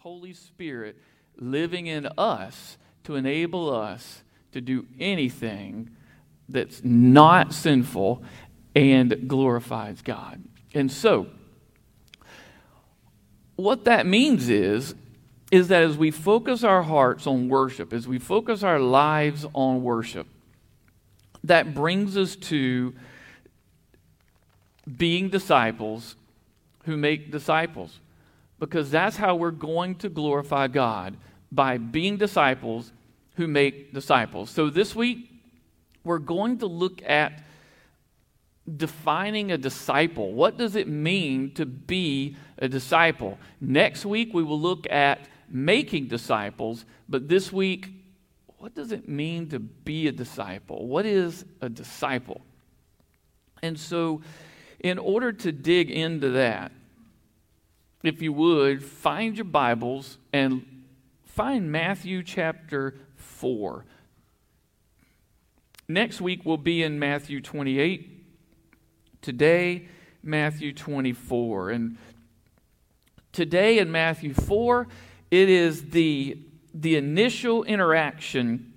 Holy Spirit living in us to enable us to do anything that's not sinful and glorifies God. And so, what that means is is that as we focus our hearts on worship, as we focus our lives on worship, that brings us to being disciples who make disciples. Because that's how we're going to glorify God by being disciples who make disciples. So this week, we're going to look at defining a disciple. What does it mean to be a disciple? Next week, we will look at making disciples, but this week, what does it mean to be a disciple? What is a disciple? And so, in order to dig into that, if you would, find your Bibles and find Matthew chapter 4. Next week, we'll be in Matthew 28. Today, Matthew 24. And today in Matthew 4, it is the, the initial interaction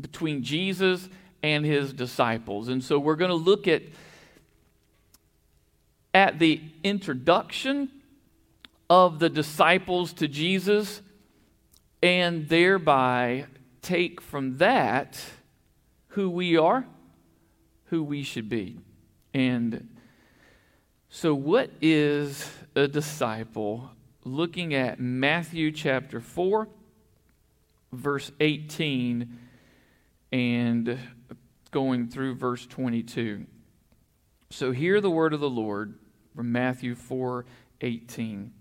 between Jesus and his disciples. And so we're going to look at, at the introduction of the disciples to Jesus and thereby take from that who we are, who we should be. And so, what is a disciple? Looking at Matthew chapter 4, verse 18, and going through verse 22. So, hear the word of the Lord from Matthew 4 18.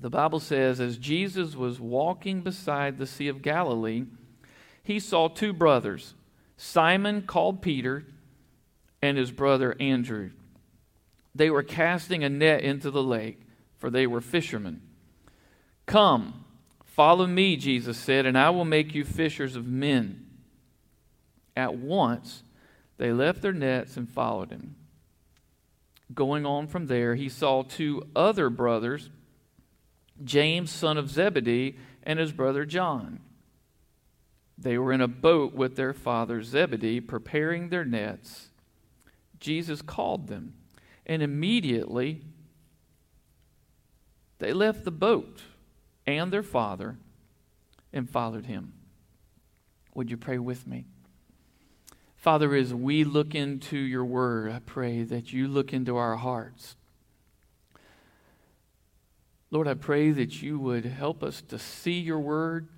The Bible says, As Jesus was walking beside the Sea of Galilee, he saw two brothers, Simon called Peter and his brother Andrew. They were casting a net into the lake, for they were fishermen. Come, follow me, Jesus said, and I will make you fishers of men. At once, they left their nets and followed him. Going on from there, he saw two other brothers, James, son of Zebedee, and his brother John. They were in a boat with their father Zebedee, preparing their nets. Jesus called them, and immediately they left the boat and their father and followed him. Would you pray with me? Father, as we look into your word, I pray that you look into our hearts. Lord, I pray that you would help us to see your word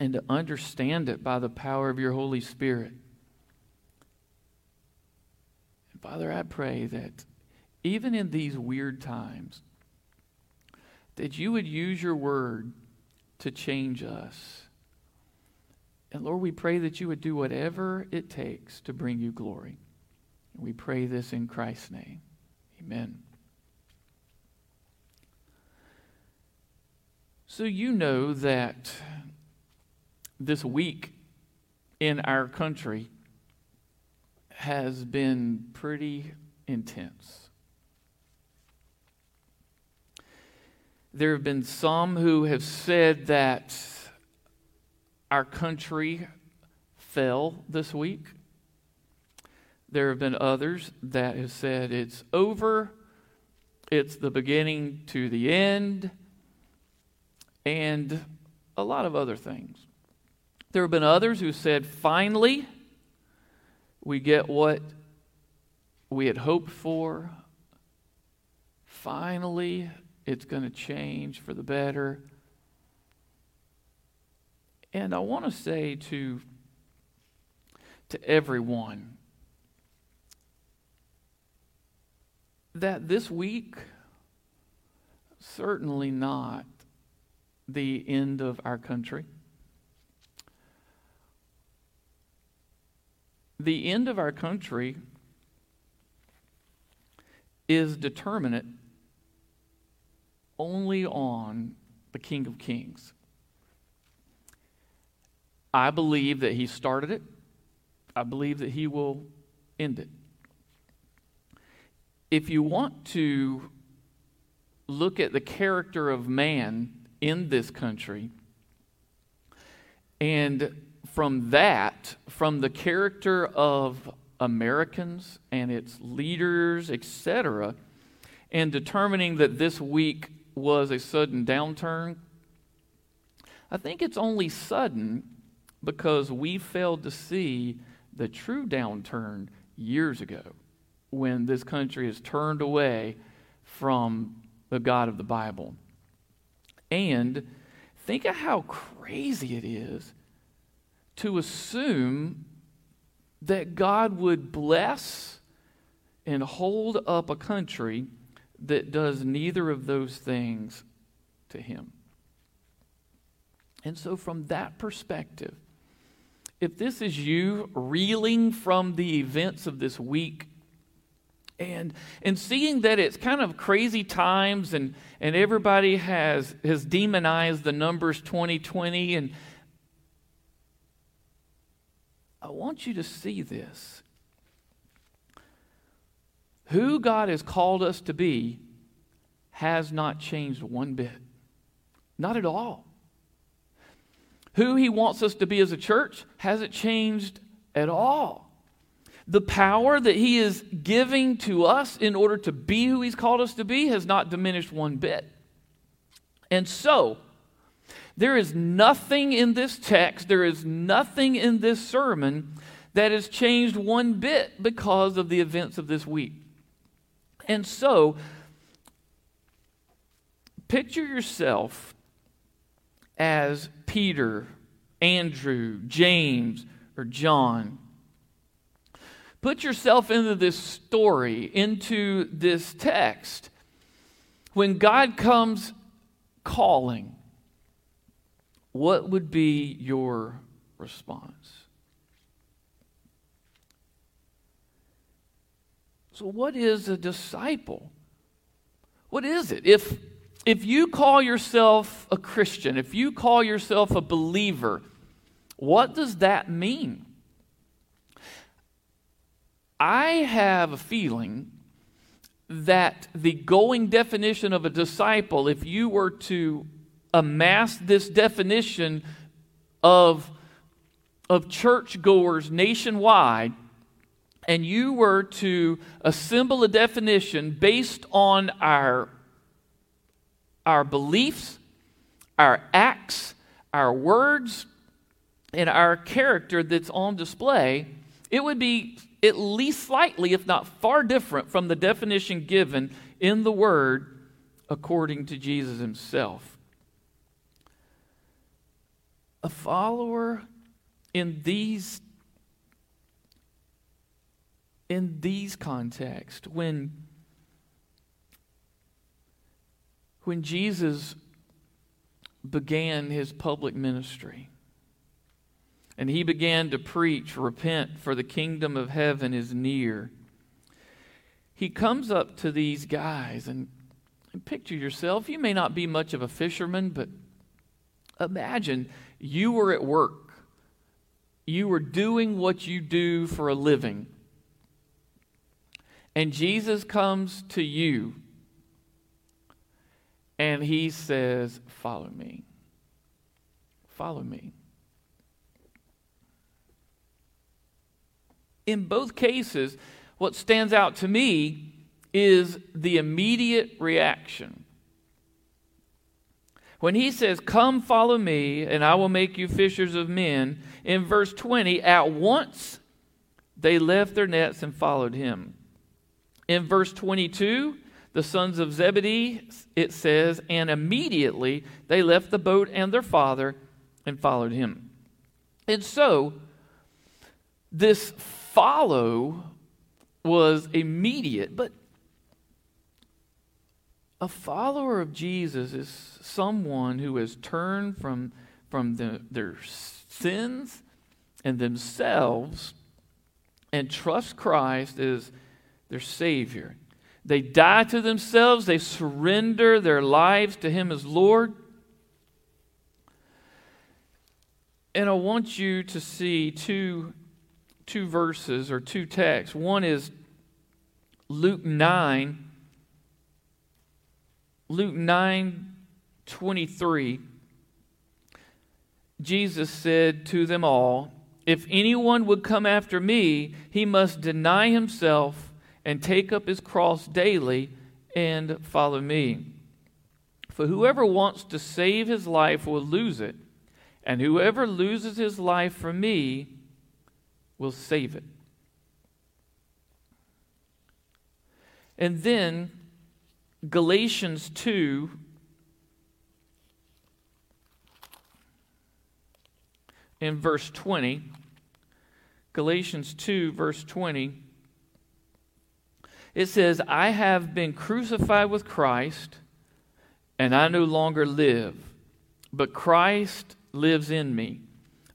and to understand it by the power of your Holy Spirit. And Father, I pray that even in these weird times, that you would use your word to change us. And Lord, we pray that you would do whatever it takes to bring you glory. We pray this in Christ's name. Amen. So, you know that this week in our country has been pretty intense. There have been some who have said that our country fell this week. There have been others that have said it's over, it's the beginning to the end, and a lot of other things. There have been others who said, finally, we get what we had hoped for. Finally, it's going to change for the better. And I want to say to, to everyone that this week, certainly not the end of our country. the end of our country is determinate only on the King of Kings. I believe that he started it. I believe that he will end it. If you want to look at the character of man in this country. And from that, from the character of Americans and its leaders, etc., and determining that this week was a sudden downturn, I think it's only sudden because we failed to see the true downturn years ago when this country has turned away from the God of the Bible. And think of how crazy it is to assume that God would bless and hold up a country that does neither of those things to Him. And so, from that perspective, if this is you reeling from the events of this week and, and seeing that it's kind of crazy times and, and everybody has, has demonized the numbers 2020, and I want you to see this. Who God has called us to be has not changed one bit. Not at all. Who he wants us to be as a church hasn't changed at all. The power that he is giving to us in order to be who he's called us to be has not diminished one bit. And so, there is nothing in this text, there is nothing in this sermon that has changed one bit because of the events of this week. And so, picture yourself as Peter, Andrew, James, or John. Put yourself into this story, into this text. When God comes calling, what would be your response? So, what is a disciple? What is it? If if you call yourself a Christian, if you call yourself a believer, what does that mean? I have a feeling that the going definition of a disciple, if you were to amass this definition of, of churchgoers nationwide, and you were to assemble a definition based on our our beliefs, our acts, our words, and our character that's on display, it would be at least slightly, if not far different, from the definition given in the Word according to Jesus Himself. A follower in these in these contexts, when when Jesus began his public ministry and he began to preach, Repent, for the kingdom of heaven is near, he comes up to these guys and, and picture yourself. You may not be much of a fisherman, but imagine you were at work. You were doing what you do for a living. And Jesus comes to you and he says, Follow me. Follow me. In both cases, what stands out to me is the immediate reaction. When he says, Come follow me, and I will make you fishers of men, in verse 20, at once they left their nets and followed him. In verse 22, the sons of Zebedee, it says, and immediately they left the boat and their father and followed him. And so, this follow was immediate, but a follower of Jesus is someone who has turned from, from the, their sins and themselves and trust Christ as their Savior. They die to themselves, they surrender their lives to Him as Lord. And I want you to see two, two verses or two texts. One is Luke 9, Luke 9 23, Jesus said to them all, If anyone would come after me, he must deny himself and take up his cross daily and follow me. For whoever wants to save his life will lose it, and whoever loses his life for me will save it. And then Galatians 2 in verse 20. Galatians 2, verse 20. It says, I have been crucified with Christ, and I no longer live, but Christ lives in me.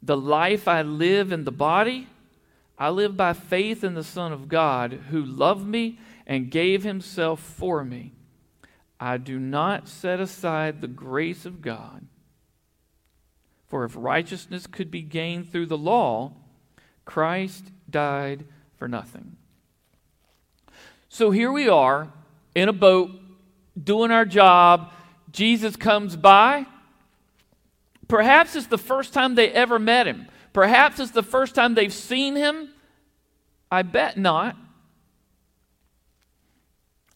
The life I live in the body, I live by faith in the Son of God, who loved me and gave himself for me. I do not set aside the grace of God. For if righteousness could be gained through the law, Christ died for nothing. So here we are in a boat doing our job. Jesus comes by. Perhaps it's the first time they ever met him. Perhaps it's the first time they've seen him. I bet not.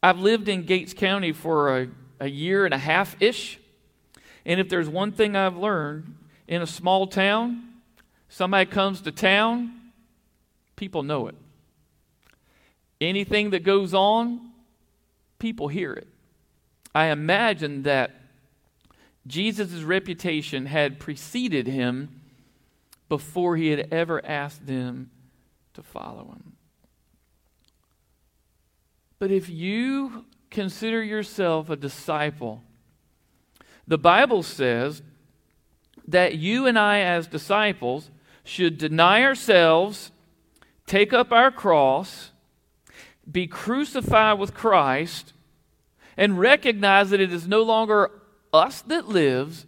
I've lived in Gates County for a, a year and a half ish. And if there's one thing I've learned in a small town, somebody comes to town, people know it. Anything that goes on, people hear it. I imagine that Jesus' reputation had preceded him before he had ever asked them to follow him. But if you consider yourself a disciple, the Bible says that you and I, as disciples, should deny ourselves, take up our cross, be crucified with Christ, and recognize that it is no longer us that lives,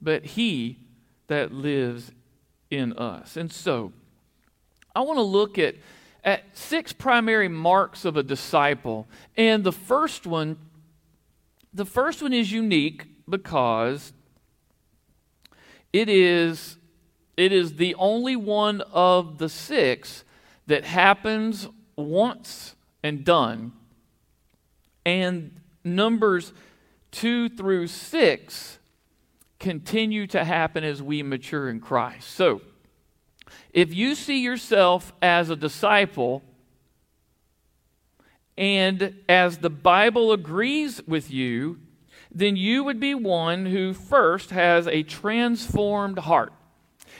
but He that lives in us. And so, I want to look at at six primary marks of a disciple. And the first one, the first one is unique because it is it is the only one of the six that happens once and done. And numbers 2 through 6 continue to happen as we mature in Christ. So, if you see yourself as a disciple, and as the Bible agrees with you, then you would be one who first has a transformed heart.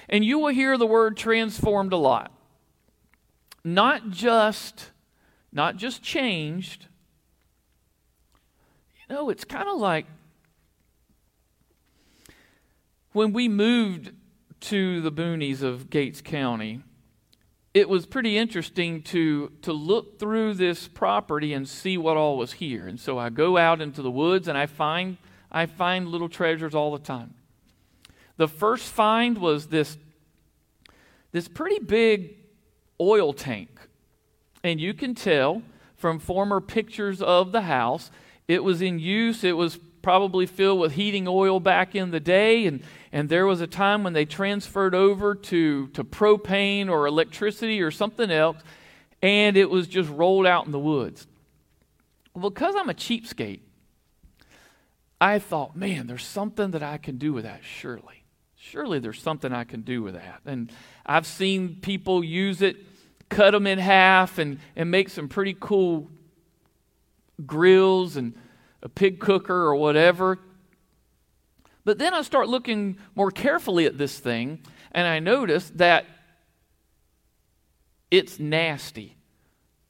And you will hear the word transformed a lot. Not just not just changed. You know, it's kind of like when we moved to the boonies of Gates County, it was pretty interesting to, to look through this property and see what all was here. And so I go out into the woods and I find, I find little treasures all the time. The first find was this, this pretty big oil tank. And you can tell from former pictures of the house, it was in use. It was probably filled with heating oil back in the day. And, and there was a time when they transferred over to, to propane or electricity or something else, and it was just rolled out in the woods. Because I'm a cheapskate, I thought, man, there's something that I can do with that, surely. Surely there's something I can do with that. And I've seen people use it, cut them in half, and, and make some pretty cool grills and a pig cooker or whatever. But then I start looking more carefully at this thing, and I notice that it's nasty.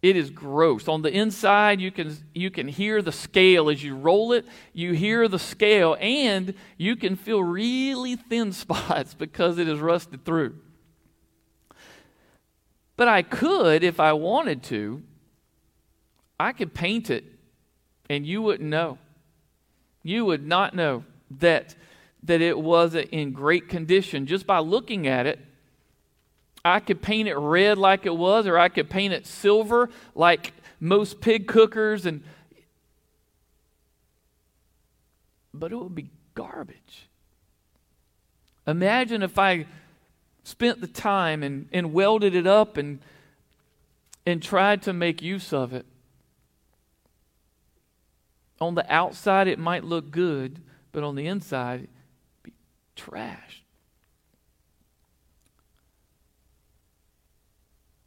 It is gross. On the inside, you can, you can hear the scale as you roll it. You hear the scale, and you can feel really thin spots because it is rusted through. But I could, if I wanted to, I could paint it and you wouldn't know. You would not know that, that it wasn't in great condition just by looking at it. I could paint it red like it was, or I could paint it silver like most pig cookers. And but it would be garbage. Imagine if I spent the time and, and welded it up and, and tried to make use of it. On the outside, it might look good, but on the inside, be trash.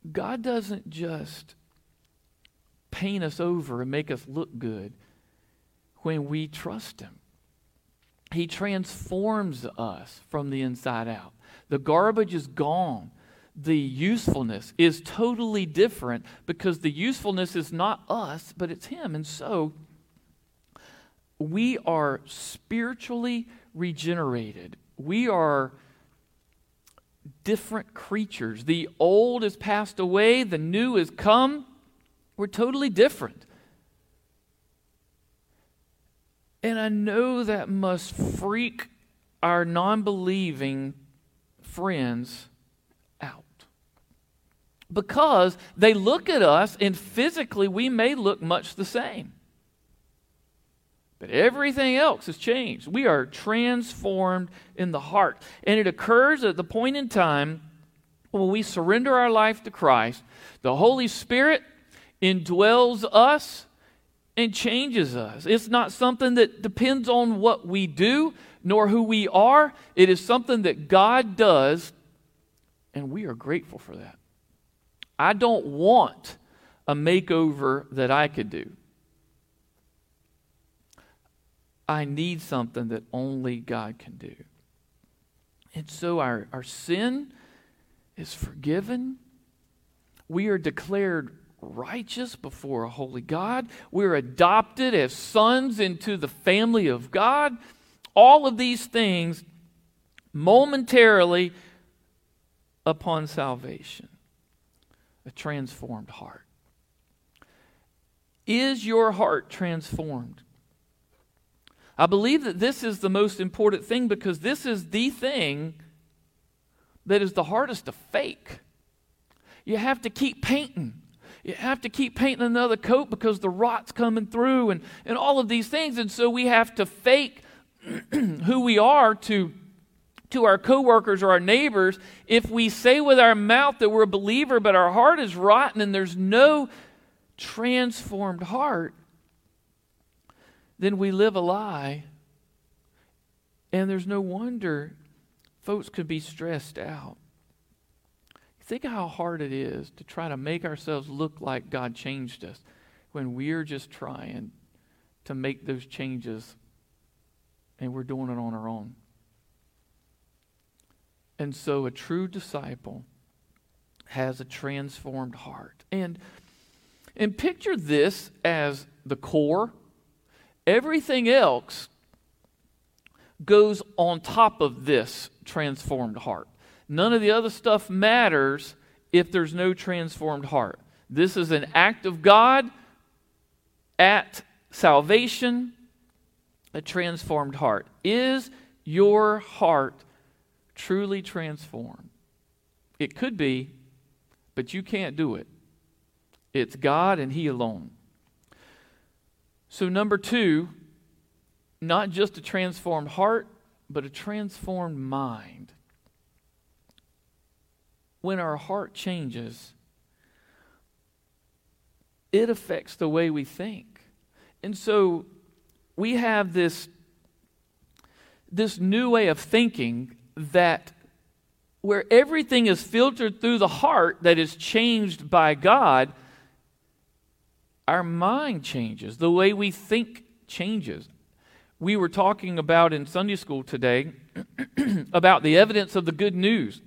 God doesn't just paint us over and make us look good when we trust Him. He transforms us from the inside out. The garbage is gone. The usefulness is totally different because the usefulness is not us, but it's Him. And so we are spiritually regenerated. We are different creatures. The old has passed away, the new has come. We're totally different. And I know that must freak our non believing friends out. Because they look at us and physically we may look much the same. But everything else has changed. We are transformed in the heart. And it occurs at the point in time when we surrender our life to Christ. The Holy Spirit indwells us and changes us. It's not something that depends on what we do nor who we are. It is something that God does, and we are grateful for that. I don't want a makeover that I could do. I need something that only God can do. And so our, our sin is forgiven. We are declared righteous before a holy God. We're adopted as sons into the family of God. All of these things momentarily upon salvation. A transformed heart. Is your heart transformed? I believe that this is the most important thing because this is the thing that is the hardest to fake. You have to keep painting you have to keep painting another coat because the rot's coming through and, and all of these things. And so we have to fake who we are to, to our coworkers or our neighbors. If we say with our mouth that we're a believer, but our heart is rotten and there's no transformed heart, then we live a lie. And there's no wonder folks could be stressed out. Think how hard it is to try to make ourselves look like God changed us when we're just trying to make those changes and we're doing it on our own. And so a true disciple has a transformed heart. And and picture this as the core. Everything else goes on top of this transformed heart. None of the other stuff matters if there's no transformed heart. This is an act of God at salvation, a transformed heart. Is your heart truly transformed? It could be, but you can't do it. It's God and He alone. So, number two, not just a transformed heart, but a transformed mind when our heart changes, it affects the way we think. And so we have this, this new way of thinking that where everything is filtered through the heart that is changed by God, our mind changes. The way we think changes. We were talking about in Sunday school today about the evidence of the good news.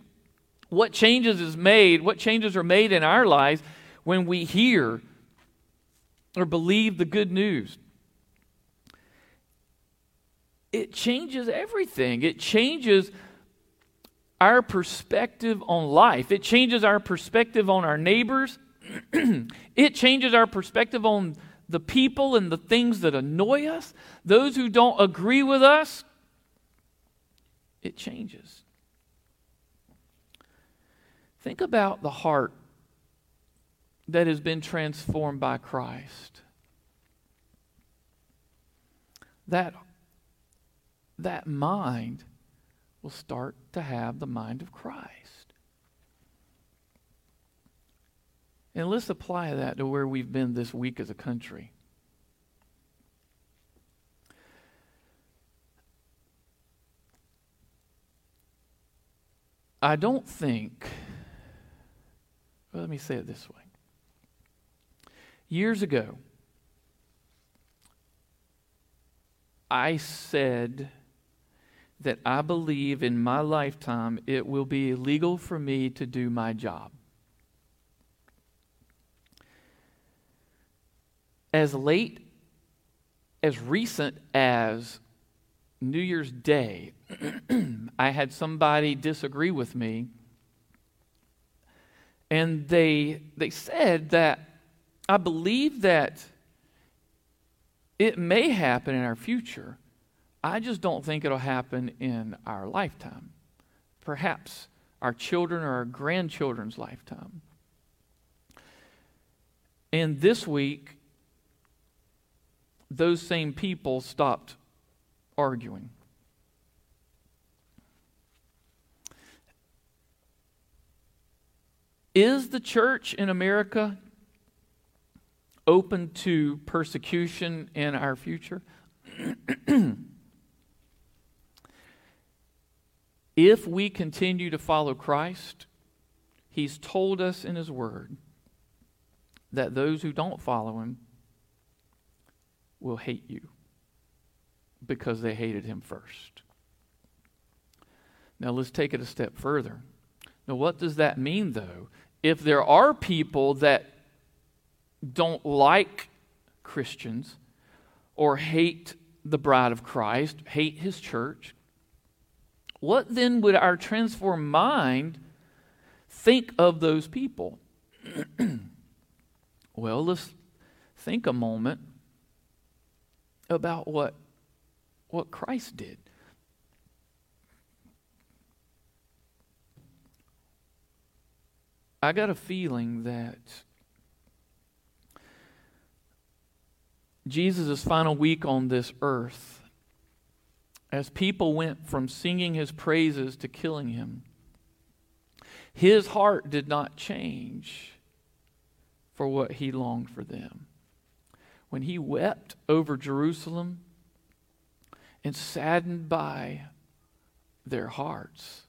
What changes is made, what changes are made in our lives when we hear or believe the good news. It changes everything. It changes our perspective on life. It changes our perspective on our neighbors. it changes our perspective on the people and the things that annoy us, those who don't agree with us. It changes. Think about the heart that has been transformed by Christ. That that mind will start to have the mind of Christ. And let's apply that to where we've been this week as a country. I don't think, well, let me say it this way. Years ago, I said that I believe in my lifetime it will be illegal for me to do my job. As late, as recent as New Year's Day, I had somebody disagree with me. And they, they said that I believe that it may happen in our future. I just don't think it'll happen in our lifetime. Perhaps our children or our grandchildren's lifetime. And this week, those same people stopped arguing. Is the church in America open to persecution in our future? if we continue to follow Christ, He's told us in His Word that those who don't follow Him will hate you because they hated him first. Now let's take it a step further. Now, what does that mean, though? If there are people that don't like Christians or hate the bride of Christ, hate his church, what then would our transformed mind think of those people? well, let's think a moment about what what Christ did. I got a feeling that Jesus' final week on this earth, as people went from singing his praises to killing him, his heart did not change for what he longed for them. When he wept over Jerusalem, and saddened by their hearts.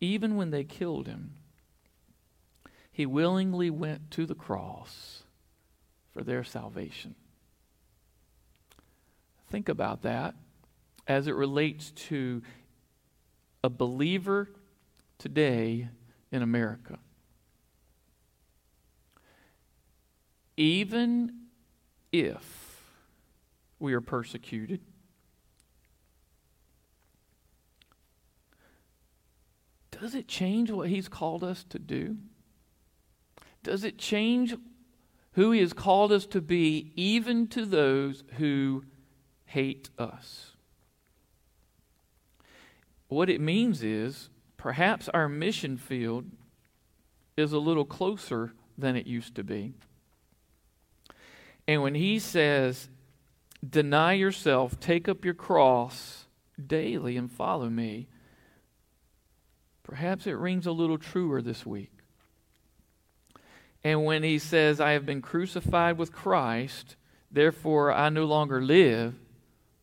Even when they killed him, he willingly went to the cross for their salvation. Think about that as it relates to a believer today in America. Even if we are persecuted. Does it change what He's called us to do? Does it change who He has called us to be, even to those who hate us? What it means is perhaps our mission field is a little closer than it used to be. And when He says, Deny yourself, take up your cross daily, and follow me. Perhaps it rings a little truer this week. And when he says, I have been crucified with Christ, therefore I no longer live,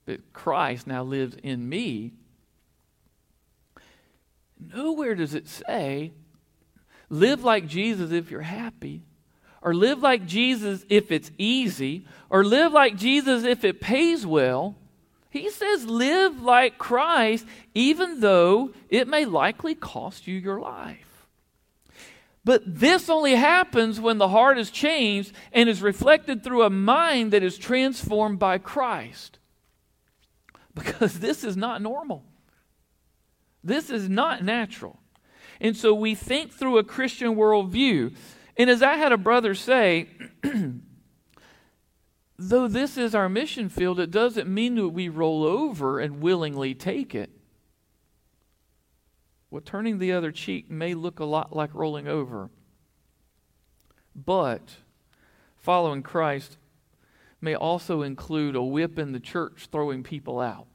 but Christ now lives in me, nowhere does it say, live like Jesus if you're happy or live like Jesus if it's easy, or live like Jesus if it pays well. He says, live like Christ, even though it may likely cost you your life. But this only happens when the heart is changed and is reflected through a mind that is transformed by Christ. Because this is not normal. This is not natural. And so we think through a Christian worldview. And as I had a brother say, though this is our mission field, it doesn't mean that we roll over and willingly take it. Well, turning the other cheek may look a lot like rolling over. But following Christ may also include a whip in the church throwing people out.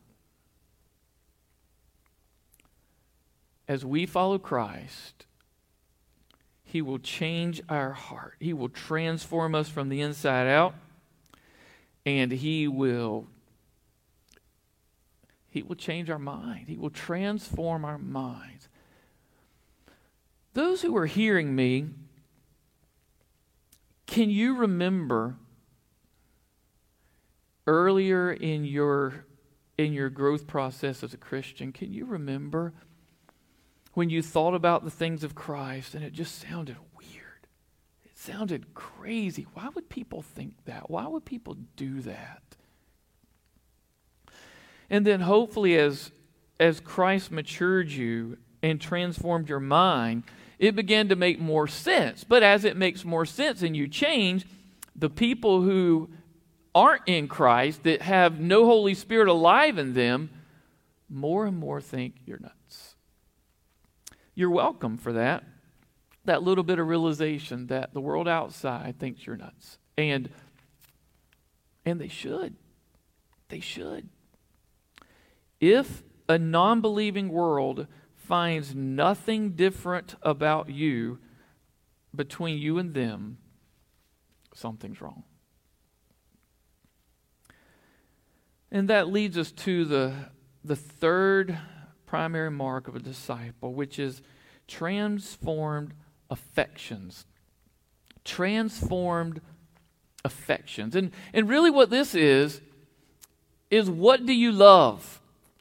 As we follow Christ, He will change our heart. He will transform us from the inside out, and He will He will change our mind. He will transform our minds. Those who are hearing me, can you remember earlier in your in your growth process as a Christian, can you remember when you thought about the things of Christ and it just sounded weird? It sounded crazy. Why would people think that? Why would people do that? And then hopefully as as Christ matured you and transformed your mind, it began to make more sense. But as it makes more sense and you change, the people who aren't in Christ, that have no Holy Spirit alive in them, more and more think you're nuts. You're welcome for that. That little bit of realization that the world outside thinks you're nuts. And and they should. They should. If a non believing world finds nothing different about you between you and them, something's wrong. And that leads us to the, the third primary mark of a disciple, which is transformed affections. Transformed affections. And, and really, what this is, is what do you love?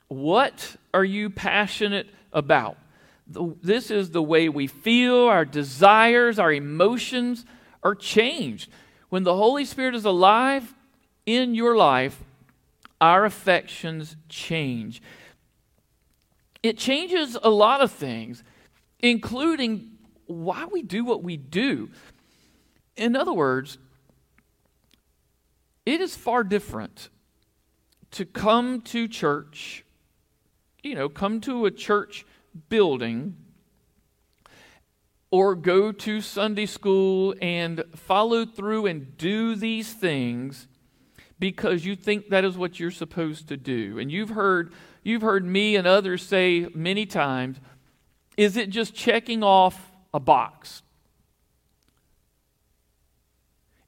What are you passionate about? This is the way we feel, our desires, our emotions are changed. When the Holy Spirit is alive in your life, our affections change. It changes a lot of things, including why we do what we do. In other words, it is far different to come to church, you know, come to a church building or go to Sunday school and follow through and do these things because you think that is what you're supposed to do. And you've heard, you've heard me and others say many times is it just checking off a box?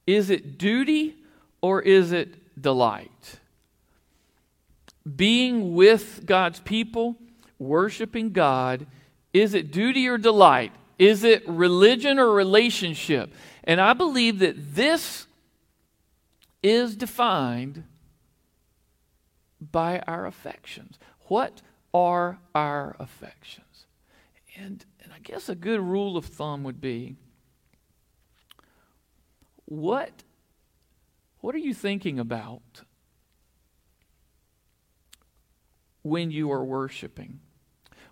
Is it duty or is it delight? Being with God's people, worshiping God, is it duty or delight? Is it religion or relationship? And I believe that this is defined by our affections. What are our affections? And, and I guess a good rule of thumb would be what, what are you thinking about when you are worshiping?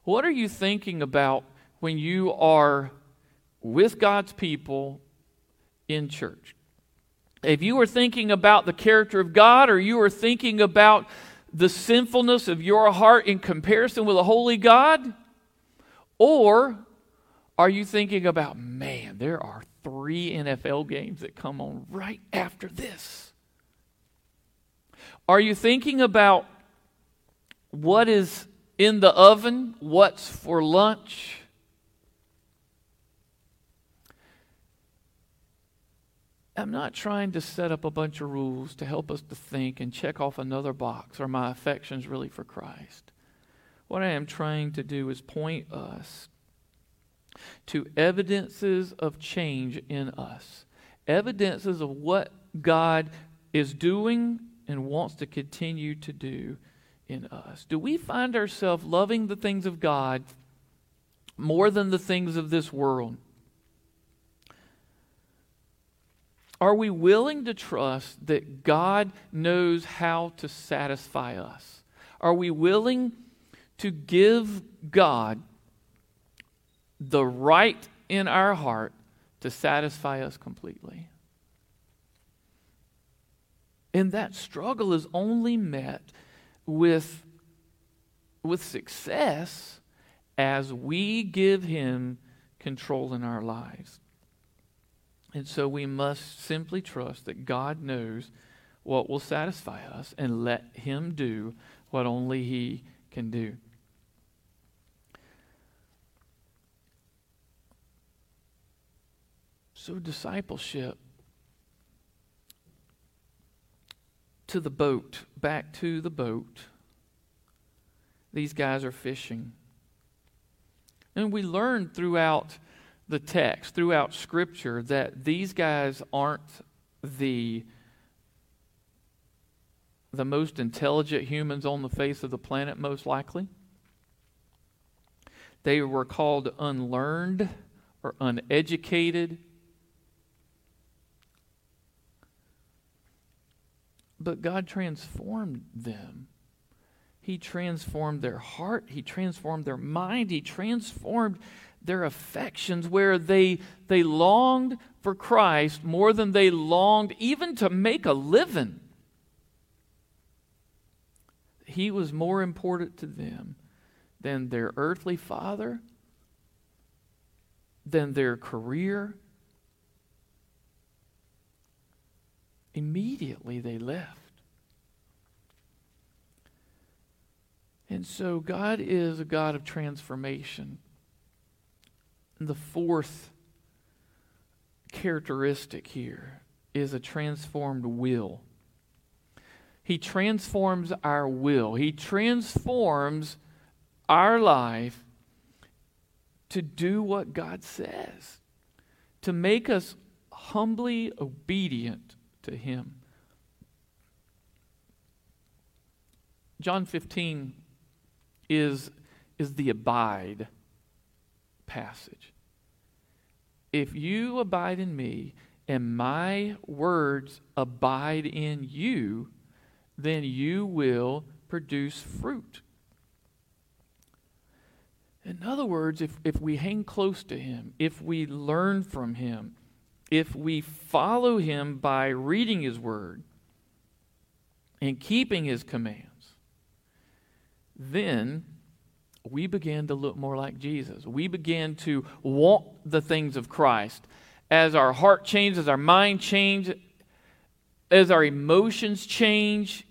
What are you thinking about when you are with God's people in church? If you are thinking about the character of God or you are thinking about the sinfulness of your heart in comparison with a holy God, or are you thinking about, man, there are three NFL games that come on right after this? Are you thinking about what is in the oven, what's for lunch? I'm not trying to set up a bunch of rules to help us to think and check off another box. Are my affections really for Christ? What I am trying to do is point us to evidences of change in us, evidences of what God is doing and wants to continue to do in us. Do we find ourselves loving the things of God more than the things of this world? Are we willing to trust that God knows how to satisfy us? Are we willing to give God the right in our heart to satisfy us completely? And that struggle is only met with, with success as we give Him control in our lives. And so we must simply trust that God knows what will satisfy us and let Him do what only He can do. So, discipleship to the boat, back to the boat. These guys are fishing. And we learn throughout the text, throughout Scripture, that these guys aren't the, the most intelligent humans on the face of the planet, most likely. They were called unlearned or uneducated. But God transformed them. He transformed their heart. He transformed their mind. He transformed their affections where they, they longed for Christ more than they longed even to make a living. He was more important to them than their earthly father, than their career. Immediately they left. And so God is a God of transformation. The fourth characteristic here is a transformed will. He transforms our will. He transforms our life to do what God says, to make us humbly obedient to Him. John 15 is, is the abide passage. If you abide in me and my words abide in you, then you will produce fruit. In other words, if, if we hang close to Him, if we learn from Him, if we follow Him by reading His Word and keeping His commands, then we began to look more like Jesus. We began to want the things of Christ. As our heart changes, as our mind changes, as our emotions change,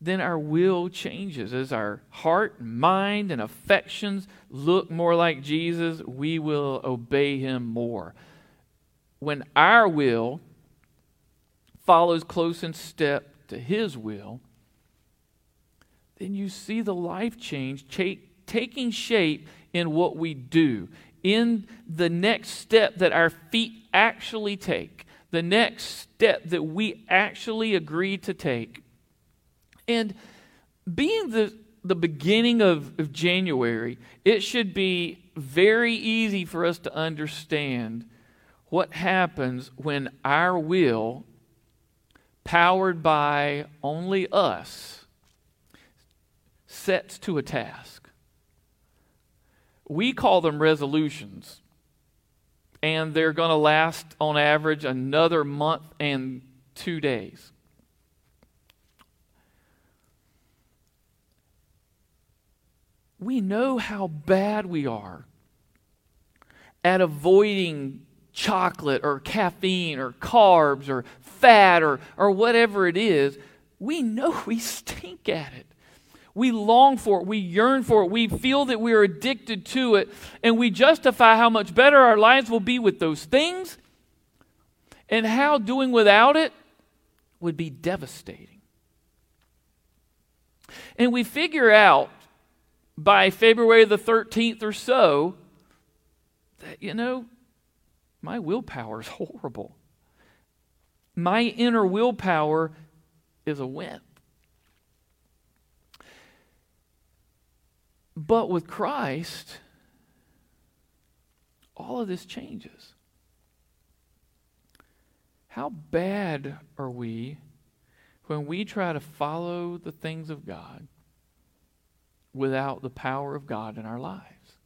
then our will changes. As our heart, mind, and affections look more like Jesus, we will obey him more. When our will follows close in step to his will, then you see the life change taking shape in what we do, in the next step that our feet actually take, the next step that we actually agree to take. And being the, the beginning of, of January, it should be very easy for us to understand what happens when our will, powered by only us, sets to a task. We call them resolutions, and they're going to last on average another month and two days. We know how bad we are at avoiding chocolate or caffeine or carbs or fat or, or whatever it is. We know we stink at it. We long for it. We yearn for it. We feel that we are addicted to it. And we justify how much better our lives will be with those things and how doing without it would be devastating. And we figure out by February the 13th or so that, you know, my willpower is horrible. My inner willpower is a wimp. But with Christ, all of this changes. How bad are we when we try to follow the things of God without the power of God in our lives?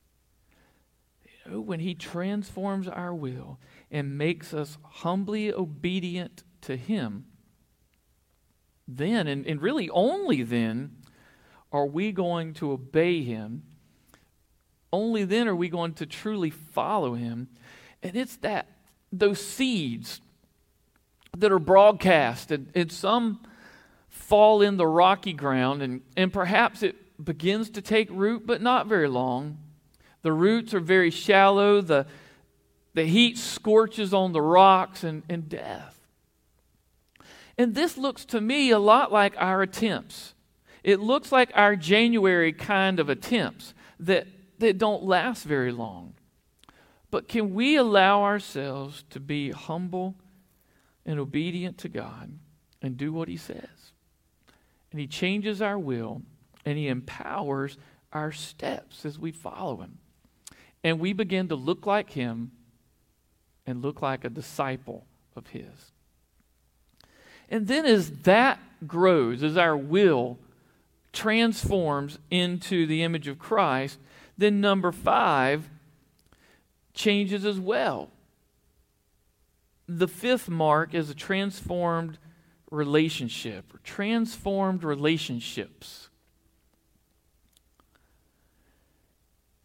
You know, when He transforms our will and makes us humbly obedient to Him, then, and, and really only then, are we going to obey him? Only then are we going to truly follow him. And it's that, those seeds that are broadcast, and, and some fall in the rocky ground, and, and perhaps it begins to take root, but not very long. The roots are very shallow, the, the heat scorches on the rocks, and, and death. And this looks to me a lot like our attempts. It looks like our January kind of attempts that, that don't last very long. But can we allow ourselves to be humble and obedient to God and do what He says? And He changes our will and He empowers our steps as we follow Him. And we begin to look like Him and look like a disciple of His. And then as that grows, as our will transforms into the image of Christ, then number five changes as well. The fifth mark is a transformed relationship, or transformed relationships.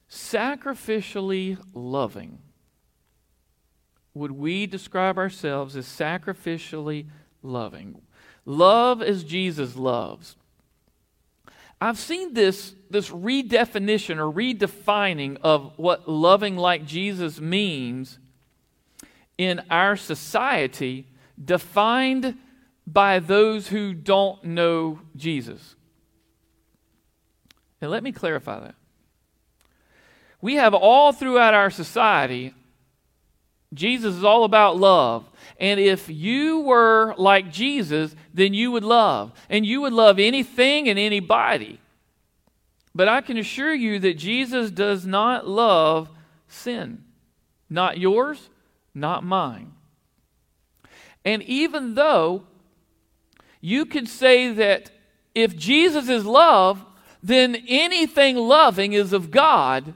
Sacrificially loving. Would we describe ourselves as sacrificially loving. Love as Jesus loves. I've seen this, this redefinition or redefining of what loving like Jesus means in our society, defined by those who don't know Jesus. And let me clarify that. We have all throughout our society Jesus is all about love. And if you were like Jesus, then you would love. And you would love anything and anybody. But I can assure you that Jesus does not love sin. Not yours, not mine. And even though you could say that if Jesus is love, then anything loving is of God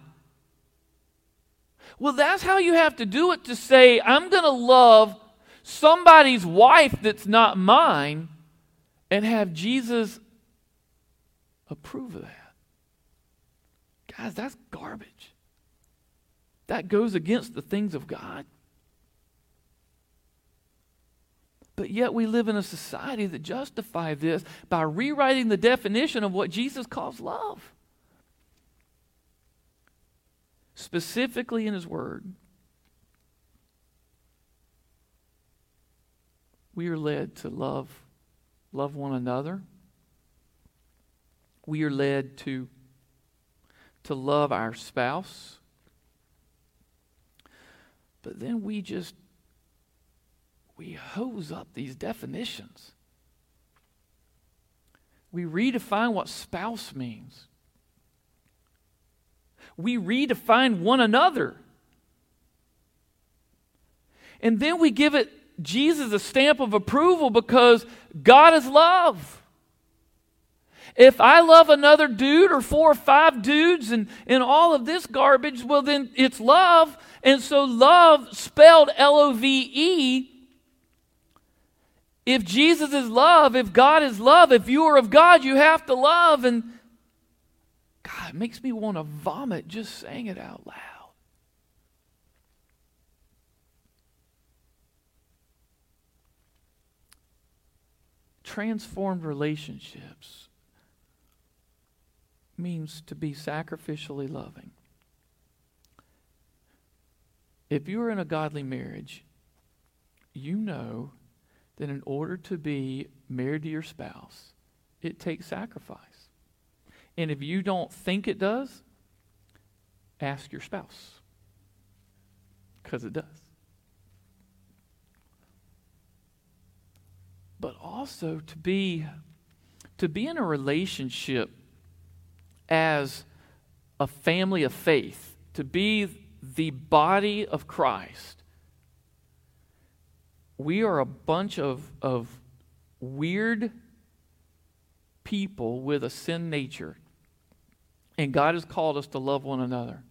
well, that's how you have to do it to say, I'm going to love somebody's wife that's not mine and have Jesus approve of that. Guys, that's garbage. That goes against the things of God. But yet we live in a society that justifies this by rewriting the definition of what Jesus calls love. specifically in His Word, we are led to love, love one another. We are led to, to love our spouse. But then we just we hose up these definitions. We redefine what spouse means we redefine one another. And then we give it Jesus a stamp of approval because God is love. If I love another dude or four or five dudes and, and all of this garbage, well, then it's love. And so, love, spelled L O V E, if Jesus is love, if God is love, if you are of God, you have to love. And God, it makes me want to vomit just saying it out loud. Transformed relationships means to be sacrificially loving. If you are in a godly marriage, you know that in order to be married to your spouse, it takes sacrifice. And if you don't think it does, ask your spouse. Because it does. But also to be to be in a relationship as a family of faith, to be the body of Christ. We are a bunch of, of weird people with a sin nature and God has called us to love one another.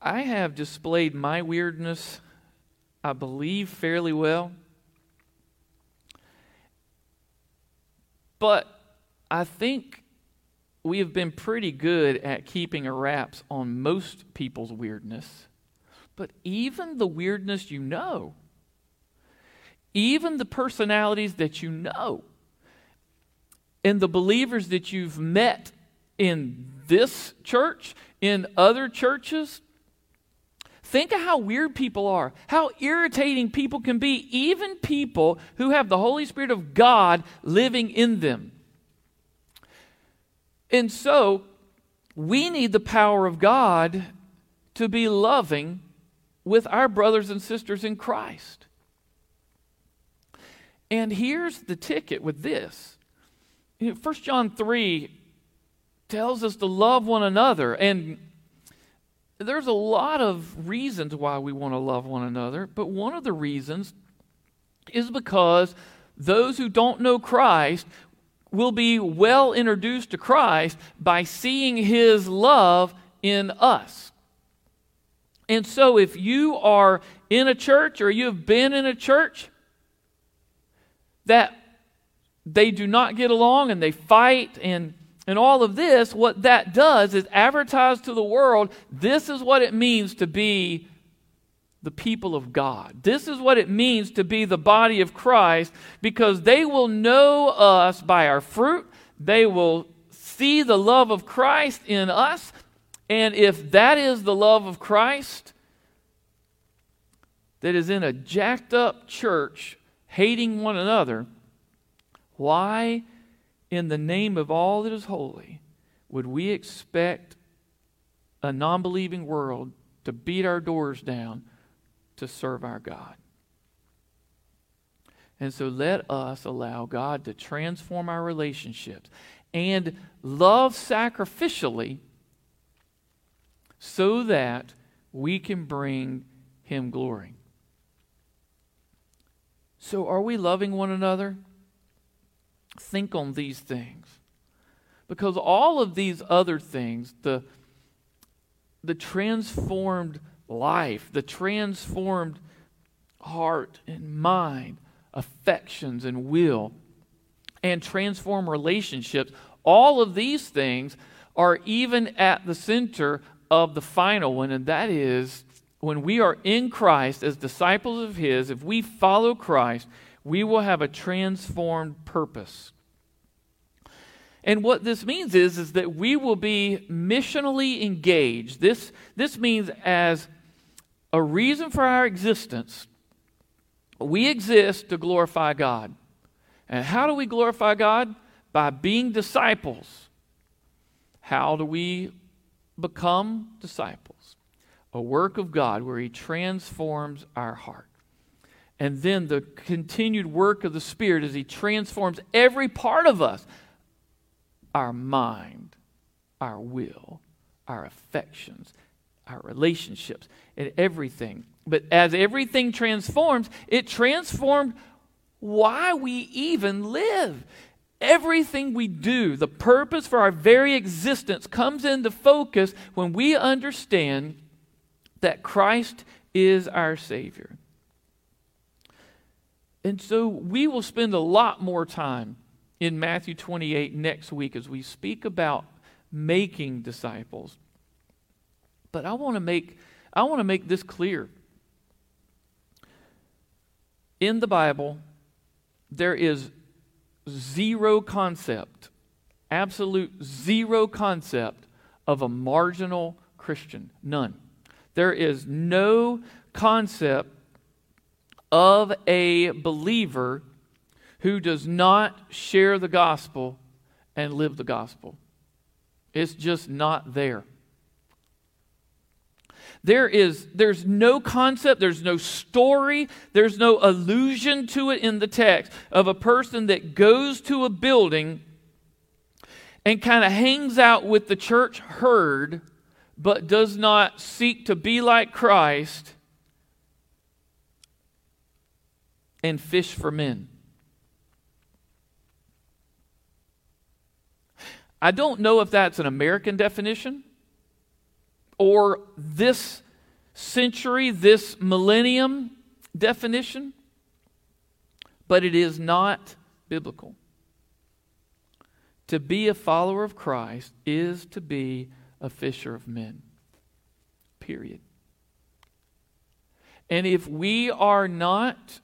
I have displayed my weirdness, I believe, fairly well. But I think we have been pretty good at keeping a wraps on most people's weirdness. But even the weirdness you know, even the personalities that you know and the believers that you've met in this church, in other churches. Think of how weird people are, how irritating people can be, even people who have the Holy Spirit of God living in them. And so, we need the power of God to be loving with our brothers and sisters in Christ. And here's the ticket with this. You know, 1 John 3 tells us to love one another. And there's a lot of reasons why we want to love one another, but one of the reasons is because those who don't know Christ will be well introduced to Christ by seeing his love in us. And so, if you are in a church or you have been in a church that they do not get along and they fight and and all of this, what that does is advertise to the world this is what it means to be the people of God. This is what it means to be the body of Christ because they will know us by our fruit. They will see the love of Christ in us. And if that is the love of Christ that is in a jacked up church hating one another, why? In the name of all that is holy, would we expect a non believing world to beat our doors down to serve our God? And so let us allow God to transform our relationships and love sacrificially so that we can bring Him glory. So, are we loving one another? Think on these things. Because all of these other things, the, the transformed life, the transformed heart and mind, affections and will, and transform relationships, all of these things are even at the center of the final one, and that is when we are in Christ as disciples of His, if we follow Christ, we will have a transformed purpose. And what this means is, is that we will be missionally engaged. This, this means as a reason for our existence, we exist to glorify God. And how do we glorify God? By being disciples. How do we become disciples? A work of God where He transforms our heart. And then the continued work of the Spirit as He transforms every part of us our mind, our will, our affections, our relationships, and everything. But as everything transforms, it transformed why we even live. Everything we do, the purpose for our very existence, comes into focus when we understand that Christ is our Savior. And so we will spend a lot more time in Matthew 28 next week as we speak about making disciples. But I want to make I want to make this clear. In the Bible, there is zero concept, absolute zero concept of a marginal Christian. None. There is no concept of a believer who does not share the gospel and live the gospel. It's just not there. There is there's no concept, there's no story, there's no allusion to it in the text of a person that goes to a building and kind of hangs out with the church herd but does not seek to be like Christ and fish for men. I don't know if that's an American definition or this century, this millennium definition, but it is not biblical. To be a follower of Christ is to be a fisher of men. Period. And if we are not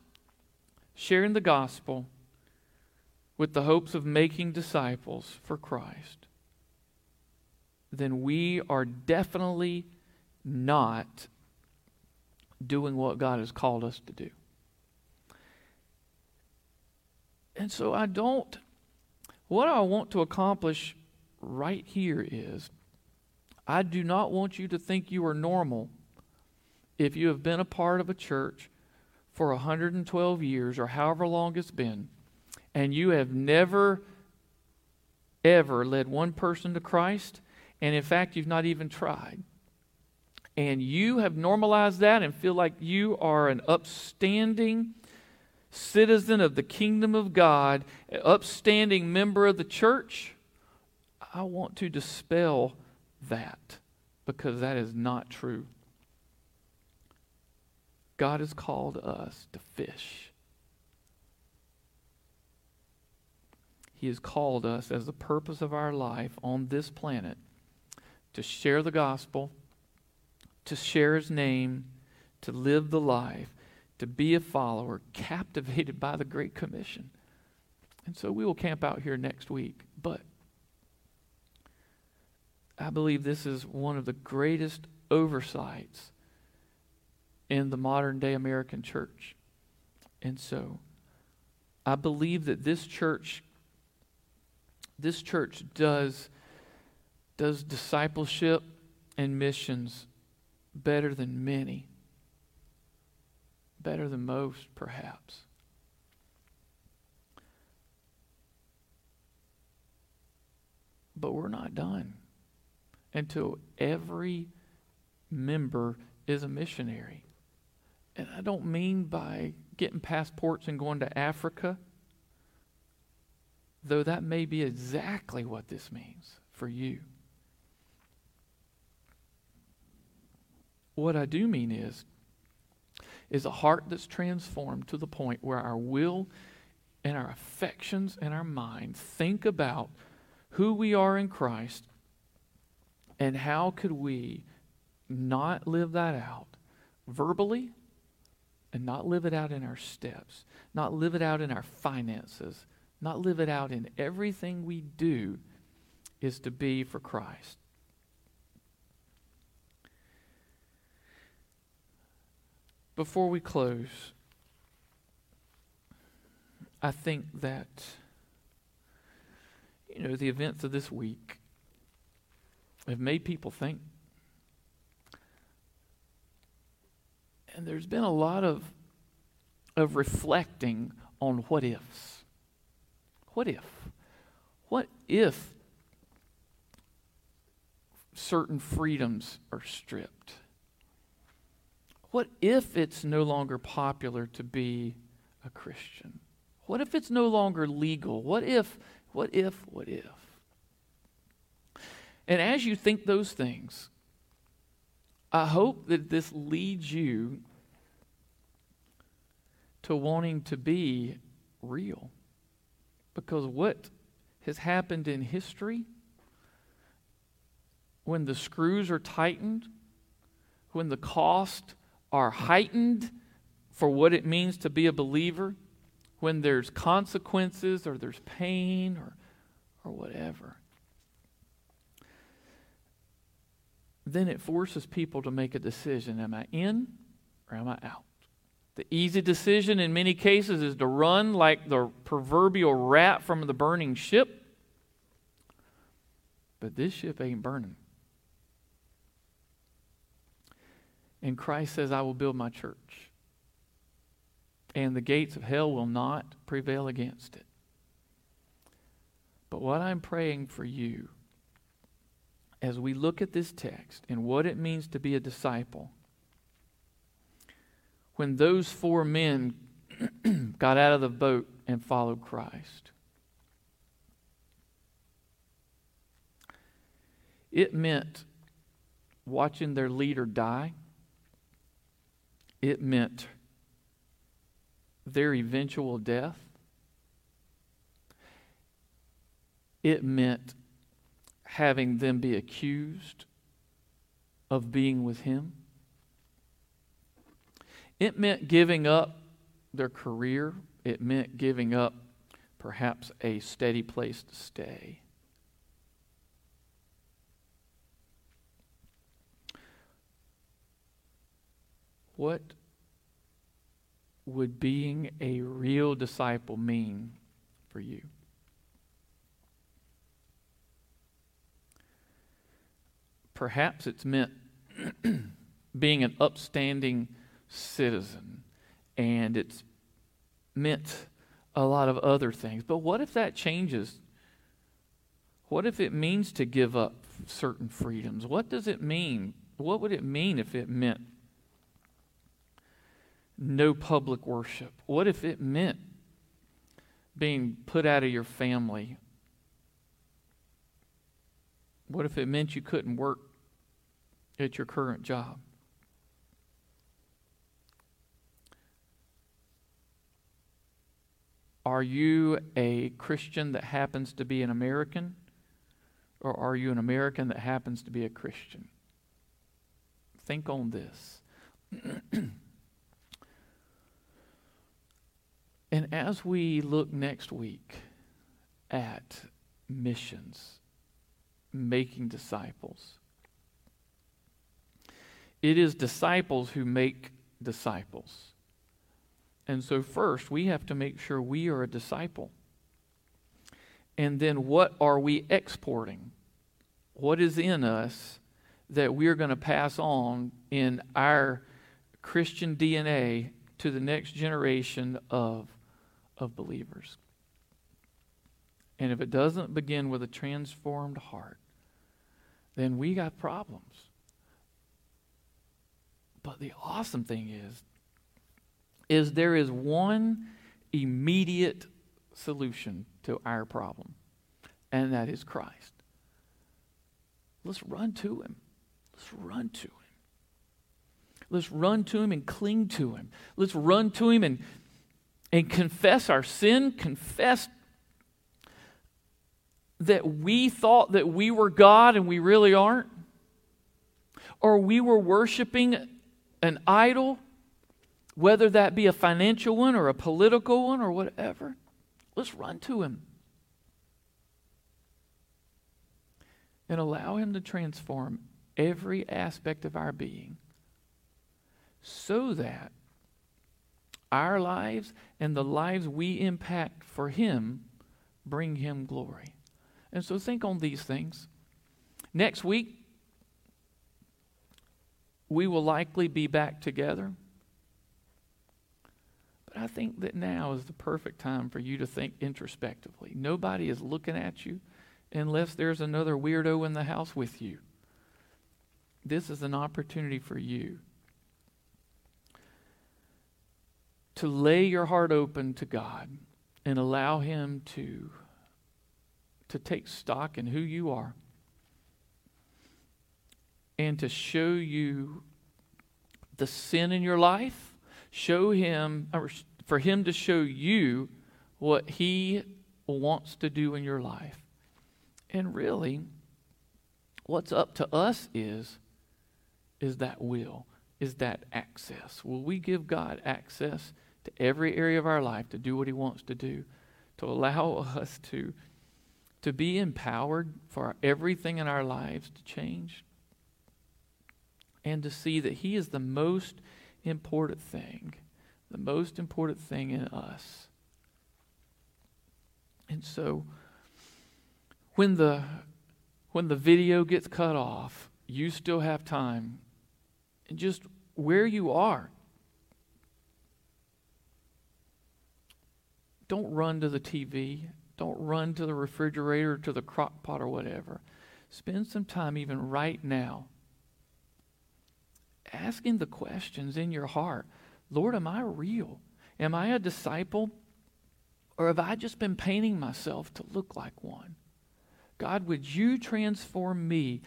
sharing the gospel with the hopes of making disciples for Christ, then we are definitely not doing what God has called us to do. And so I don't, what I want to accomplish right here is I do not want you to think you are normal if you have been a part of a church for 112 years or however long it's been, and you have never, ever led one person to Christ, and in fact, you've not even tried, and you have normalized that and feel like you are an upstanding citizen of the kingdom of God, an upstanding member of the church, I want to dispel that because that is not true. God has called us to fish. He has called us as the purpose of our life on this planet to share the gospel, to share his name, to live the life, to be a follower, captivated by the Great Commission. And so we will camp out here next week. But I believe this is one of the greatest oversights in the modern day American church. And so I believe that this church this church does does discipleship and missions better than many. Better than most, perhaps. But we're not done until every member is a missionary. And I don't mean by getting passports and going to Africa, though that may be exactly what this means for you. What I do mean is, is a heart that's transformed to the point where our will and our affections and our mind think about who we are in Christ and how could we not live that out verbally and not live it out in our steps, not live it out in our finances, not live it out in everything we do, is to be for Christ. Before we close, I think that, you know, the events of this week have made people think. And there's been a lot of, of reflecting on what ifs. What if? What if certain freedoms are stripped? What if it's no longer popular to be a Christian? What if it's no longer legal? What if, what if, what if? And as you think those things, I hope that this leads you to wanting to be real. Because what has happened in history, when the screws are tightened, when the costs are heightened for what it means to be a believer, when there's consequences or there's pain or, or whatever, then it forces people to make a decision Am I in or am I out? The easy decision in many cases is to run like the proverbial rat from the burning ship. But this ship ain't burning. And Christ says, I will build my church. And the gates of hell will not prevail against it. But what I'm praying for you as we look at this text and what it means to be a disciple, when those four men got out of the boat and followed Christ, it meant watching their leader die, it meant their eventual death. It meant having them be accused of being with Him. It meant giving up their career it meant giving up perhaps a steady place to stay. What would being a real disciple mean for you? Perhaps it's meant being an upstanding citizen, and it's meant a lot of other things. But what if that changes? What if it means to give up certain freedoms? What does it mean? What would it mean if it meant no public worship? What if it meant being put out of your family? What if it meant you couldn't work at your current job? Are you a Christian that happens to be an American? Or are you an American that happens to be a Christian? Think on this. And as we look next week at missions, making disciples, it is disciples who make disciples. And so, first, we have to make sure we are a disciple. And then, what are we exporting? What is in us that we're going to pass on in our Christian DNA to the next generation of of believers. And if it doesn't begin with a transformed heart, then we got problems. But the awesome thing is is there is one immediate solution to our problem, and that is Christ. Let's run to him. Let's run to him. Let's run to him and cling to him. Let's run to him and and confess our sin, confess that we thought that we were God and we really aren't, or we were worshiping an idol, whether that be a financial one or a political one or whatever, let's run to Him and allow Him to transform every aspect of our being so that our lives and the lives we impact for Him bring Him glory. And so think on these things. Next week, we will likely be back together. But I think that now is the perfect time for you to think introspectively. Nobody is looking at you unless there's another weirdo in the house with you. This is an opportunity for you to lay your heart open to God and allow Him to, to take stock in who you are and to show you the sin in your life, show Him, or for Him to show you what He wants to do in your life. And really, what's up to us is, is that will, is that access. Will we give God access to every area of our life to do what He wants to do, to allow us to, to be empowered for everything in our lives to change, and to see that He is the most important thing, the most important thing in us. And so, when the when the video gets cut off, you still have time. And just where you are, Don't run to the TV. Don't run to the refrigerator, to the crock pot, or whatever. Spend some time, even right now, asking the questions in your heart Lord, am I real? Am I a disciple? Or have I just been painting myself to look like one? God, would you transform me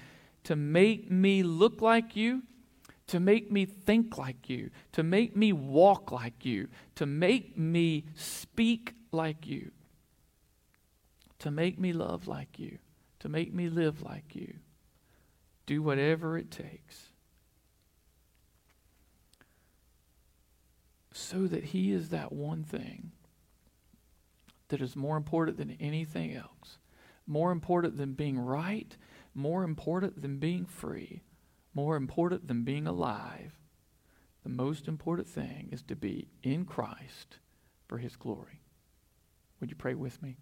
to make me look like you, to make me think like you, to make me walk like you, to make me speak like you, to make me love like you, to make me live like you. Do whatever it takes so that He is that one thing that is more important than anything else, more important than being right, more important than being free, more important than being alive. The most important thing is to be in Christ for his glory. Would you pray with me?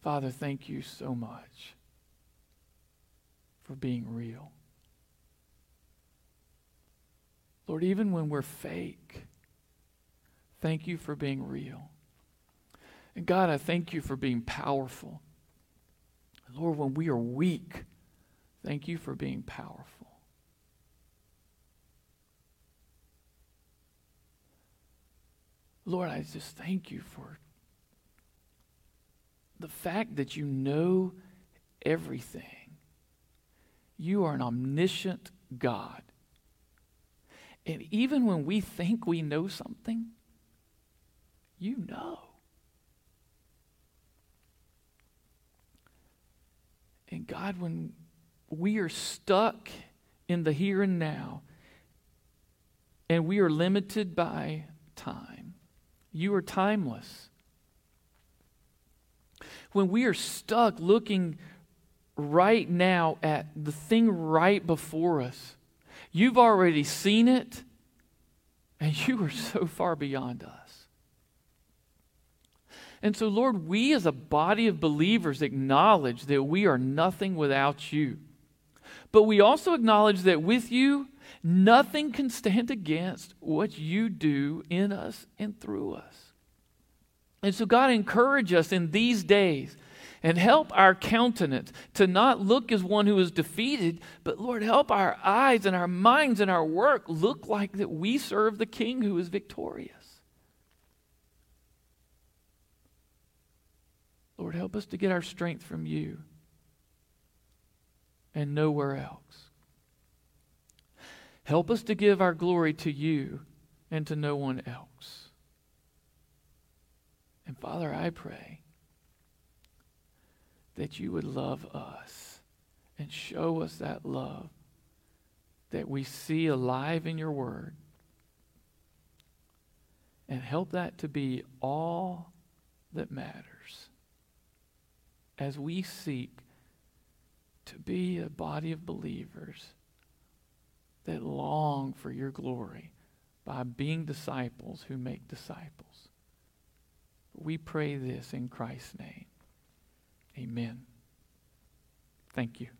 Father, thank you so much for being real. Lord, even when we're fake, thank you for being real. And God, I thank you for being powerful. Lord, when we are weak, thank you for being powerful. Lord, I just thank you for the fact that you know everything. You are an omniscient God. And even when we think we know something, you know. And God, when we are stuck in the here and now, and we are limited by time, you are timeless. When we are stuck looking right now at the thing right before us, you've already seen it, and you are so far beyond us. And so, Lord, we as a body of believers acknowledge that we are nothing without you. But we also acknowledge that with you, nothing can stand against what you do in us and through us. And so, God, encourage us in these days and help our countenance to not look as one who is defeated, but Lord, help our eyes and our minds and our work look like that we serve the King who is victorious. Lord, help us to get our strength from you and nowhere else. Help us to give our glory to you and to no one else. And Father, I pray that you would love us and show us that love that we see alive in your word. And help that to be all that matters as we seek to be a body of believers that long for your glory by being disciples who make disciples. We pray this in Christ's name. Amen. Thank you.